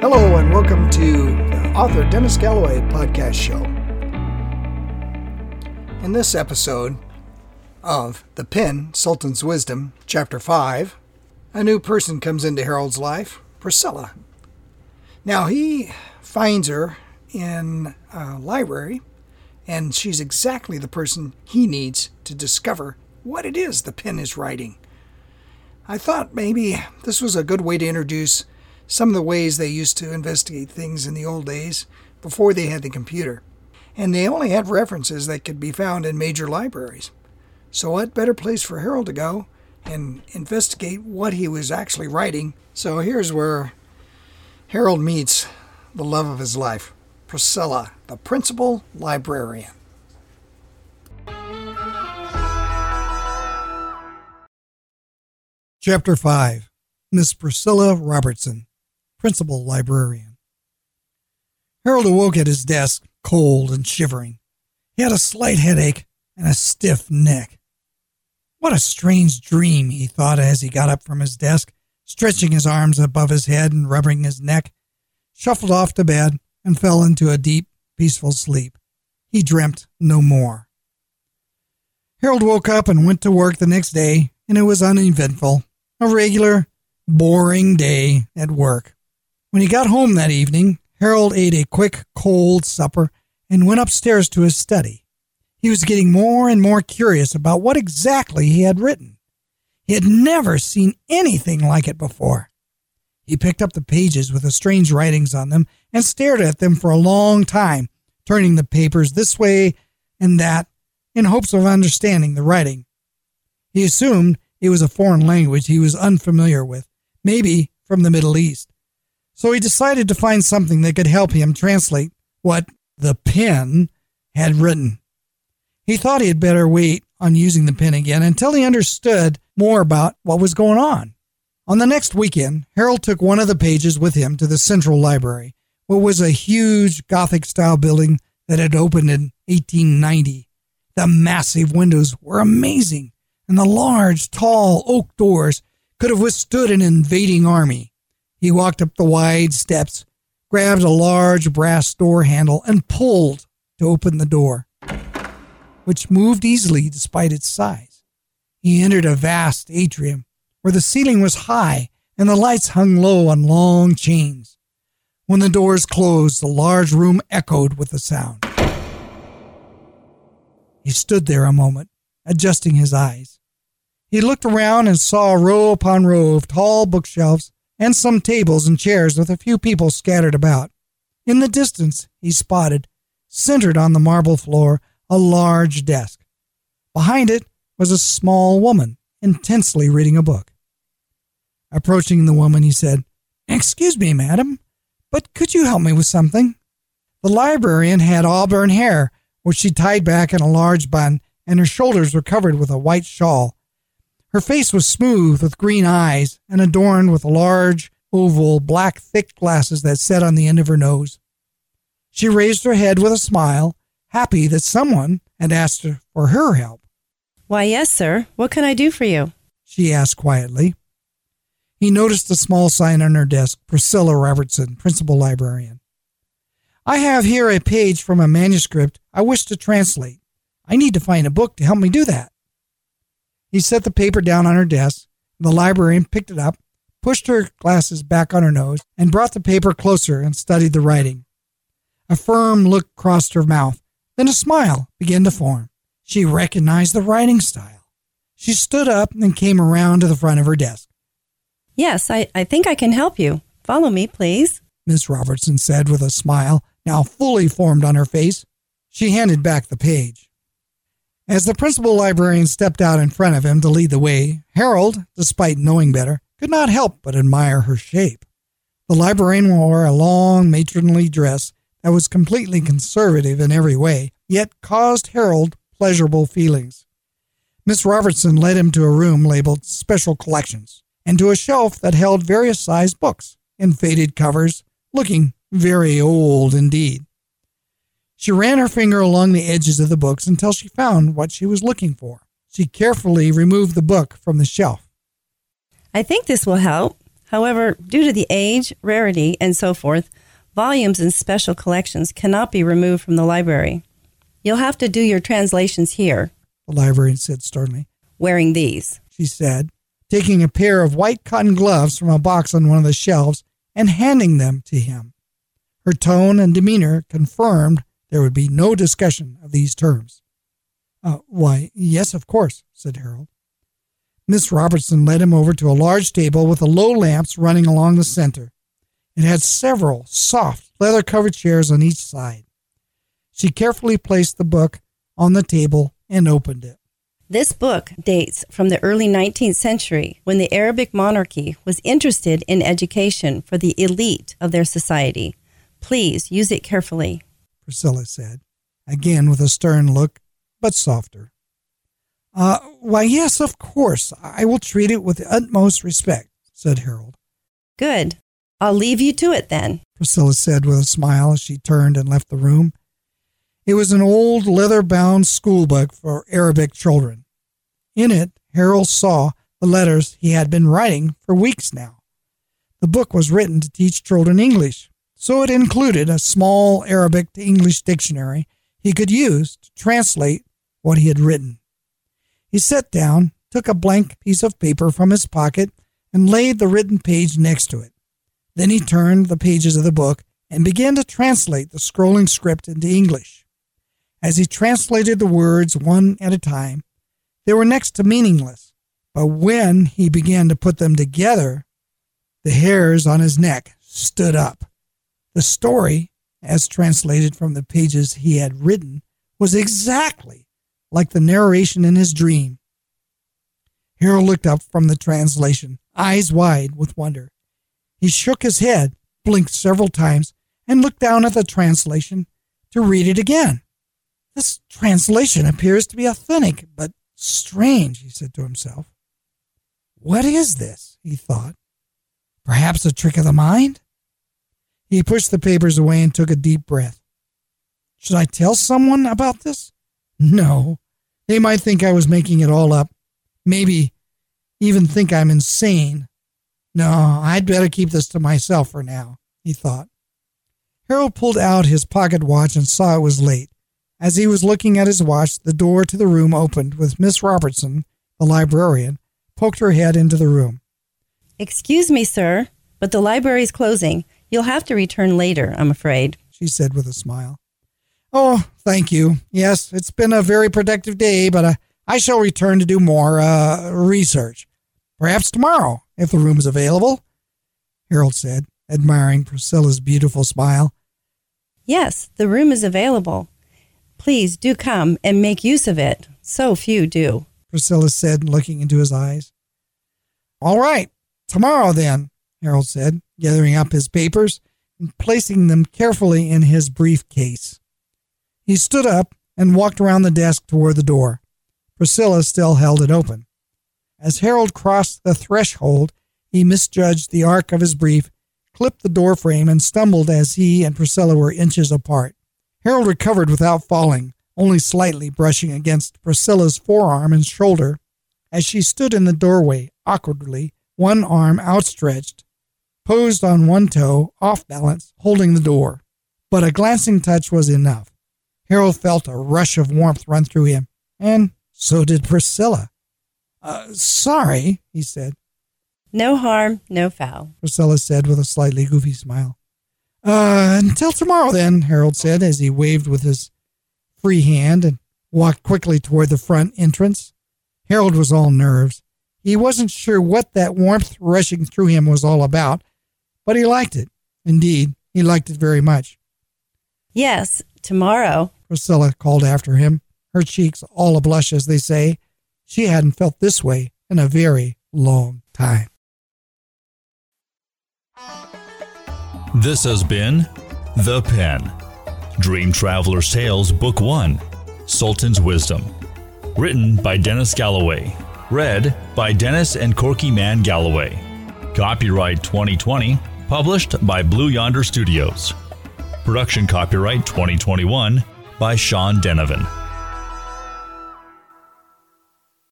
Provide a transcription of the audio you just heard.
Hello, and welcome to the author Dennis Galloway podcast show. In this episode of The Pen, Sultan's Wisdom, Chapter 5, a new person comes into Harold's life, Priscilla. Now, he finds her in a library, and she's exactly the person he needs to discover what it is the pen is writing. I thought maybe this was a good way to introduce some of the ways they used to investigate things in the old days before they had the computer. And they only had references that could be found in major libraries. So, what better place for Harold to go and investigate what he was actually writing? So, here's where Harold meets the love of his life, Priscilla, the principal librarian. Chapter 5 Miss Priscilla Robertson, Principal Librarian. Harold awoke at his desk, cold and shivering. He had a slight headache and a stiff neck. What a strange dream, he thought as he got up from his desk, stretching his arms above his head and rubbing his neck, shuffled off to bed, and fell into a deep, peaceful sleep. He dreamt no more. Harold woke up and went to work the next day, and it was uneventful, a regular, boring day at work. When he got home that evening, Harold ate a quick, cold supper and went upstairs to his study. He was getting more and more curious about what exactly he had written. He had never seen anything like it before. He picked up the pages with the strange writings on them and stared at them for a long time, turning the papers this way and that in hopes of understanding the writing. He assumed it was a foreign language he was unfamiliar with, maybe from the Middle East. So he decided to find something that could help him translate what the pen had written. He thought he had better wait on using the pen again until he understood more about what was going on. On the next weekend, Harold took one of the pages with him to the Central Library, what was a huge Gothic style building that had opened in 1890. The massive windows were amazing, and the large, tall oak doors could have withstood an invading army. He walked up the wide steps, grabbed a large brass door handle, and pulled to open the door, which moved easily despite its size. He entered a vast atrium where the ceiling was high and the lights hung low on long chains. When the doors closed, the large room echoed with the sound. He stood there a moment, adjusting his eyes. He looked around and saw row upon row of tall bookshelves and some tables and chairs with a few people scattered about. In the distance, he spotted, centered on the marble floor, a large desk. Behind it was a small woman, intensely reading a book. Approaching the woman, he said, Excuse me, madam, but could you help me with something? The librarian had auburn hair, which she tied back in a large bun, and her shoulders were covered with a white shawl. Her face was smooth with green eyes and adorned with large, oval, black, thick glasses that set on the end of her nose. She raised her head with a smile, happy that someone had asked her for her help. Why, yes, sir. What can I do for you? She asked quietly. He noticed a small sign on her desk Priscilla Robertson, Principal Librarian. I have here a page from a manuscript I wish to translate. I need to find a book to help me do that. He set the paper down on her desk. The librarian picked it up, pushed her glasses back on her nose, and brought the paper closer and studied the writing. A firm look crossed her mouth. Then a smile began to form. She recognized the writing style. She stood up and came around to the front of her desk. Yes, I, I think I can help you. Follow me, please. Miss Robertson said with a smile now fully formed on her face. She handed back the page. As the principal librarian stepped out in front of him to lead the way, Harold, despite knowing better, could not help but admire her shape. The librarian wore a long matronly dress that was completely conservative in every way, yet caused Harold pleasurable feelings. Miss Robertson led him to a room labeled Special Collections and to a shelf that held various sized books in faded covers, looking very old indeed. She ran her finger along the edges of the books until she found what she was looking for. She carefully removed the book from the shelf. I think this will help. However, due to the age, rarity, and so forth, volumes and special collections cannot be removed from the library. You'll have to do your translations here, the librarian said sternly. wearing these. She said, taking a pair of white cotton gloves from a box on one of the shelves and handing them to him. Her tone and demeanor confirmed there would be no discussion of these terms. Uh, why, yes, of course, said Harold. Miss Robertson led him over to a large table with low lamps running along the center. It had several soft, leather covered chairs on each side. She carefully placed the book on the table and opened it. This book dates from the early 19th century when the Arabic monarchy was interested in education for the elite of their society. Please use it carefully. Priscilla said, again with a stern look, but softer. Uh, why, yes, of course. I will treat it with the utmost respect, said Harold. Good. I'll leave you to it then. Priscilla said with a smile as she turned and left the room. It was an old leather bound school book for Arabic children. In it, Harold saw the letters he had been writing for weeks now. The book was written to teach children English, so it included a small Arabic to English dictionary he could use to translate what he had written. He sat down, took a blank piece of paper from his pocket, and laid the written page next to it. Then he turned the pages of the book and began to translate the scrolling script into English. As he translated the words one at a time, they were next to meaningless, but when he began to put them together, the hairs on his neck stood up. The story, as translated from the pages he had written, was exactly like the narration in his dream. Harold looked up from the translation, eyes wide with wonder. He shook his head, blinked several times, and looked down at the translation to read it again. This translation appears to be authentic, but strange, he said to himself. What is this? he thought. Perhaps a trick of the mind? He pushed the papers away and took a deep breath. Should I tell someone about this? No. They might think I was making it all up. Maybe even think I'm insane. No, I'd better keep this to myself for now, he thought. Harold pulled out his pocket watch and saw it was late. As he was looking at his watch, the door to the room opened with Miss Robertson, the librarian, poked her head into the room. Excuse me, sir, but the library's closing. You'll have to return later, I'm afraid. She said with a smile. Oh, thank you. Yes, it's been a very productive day, but uh, I shall return to do more uh, research. Perhaps tomorrow, if the room is available, Harold said, admiring Priscilla's beautiful smile. Yes, the room is available. Please do come and make use of it. So few do. Priscilla said, looking into his eyes. All right, tomorrow then, Harold said, gathering up his papers and placing them carefully in his briefcase. He stood up and walked around the desk toward the door. Priscilla still held it open. As Harold crossed the threshold, he misjudged the arc of his brief, clipped the door frame, and stumbled as he and Priscilla were inches apart. Harold recovered without falling, only slightly brushing against Priscilla's forearm and shoulder as she stood in the doorway, awkwardly, one arm outstretched, posed on one toe, off balance, holding the door. But a glancing touch was enough. Harold felt a rush of warmth run through him, and so did Priscilla. Uh, sorry, he said. No harm, no foul. Priscilla said with a slightly goofy smile. Uh, until tomorrow, then, Harold said as he waved with his free hand and walked quickly toward the front entrance. Harold was all nerves. He wasn't sure what that warmth rushing through him was all about, but he liked it. Indeed, he liked it very much. Yes, tomorrow. Priscilla called after him, her cheeks all a blush, as they say. She hadn't felt this way in a very long time. This has been The Pen. Dream Traveler's Tales Book 1 Sultan's Wisdom. Written by Dennis Galloway. Read by Dennis and Corky Man Galloway. Copyright 2020. Published by Blue Yonder Studios. Production copyright 2021 by Sean Denovan.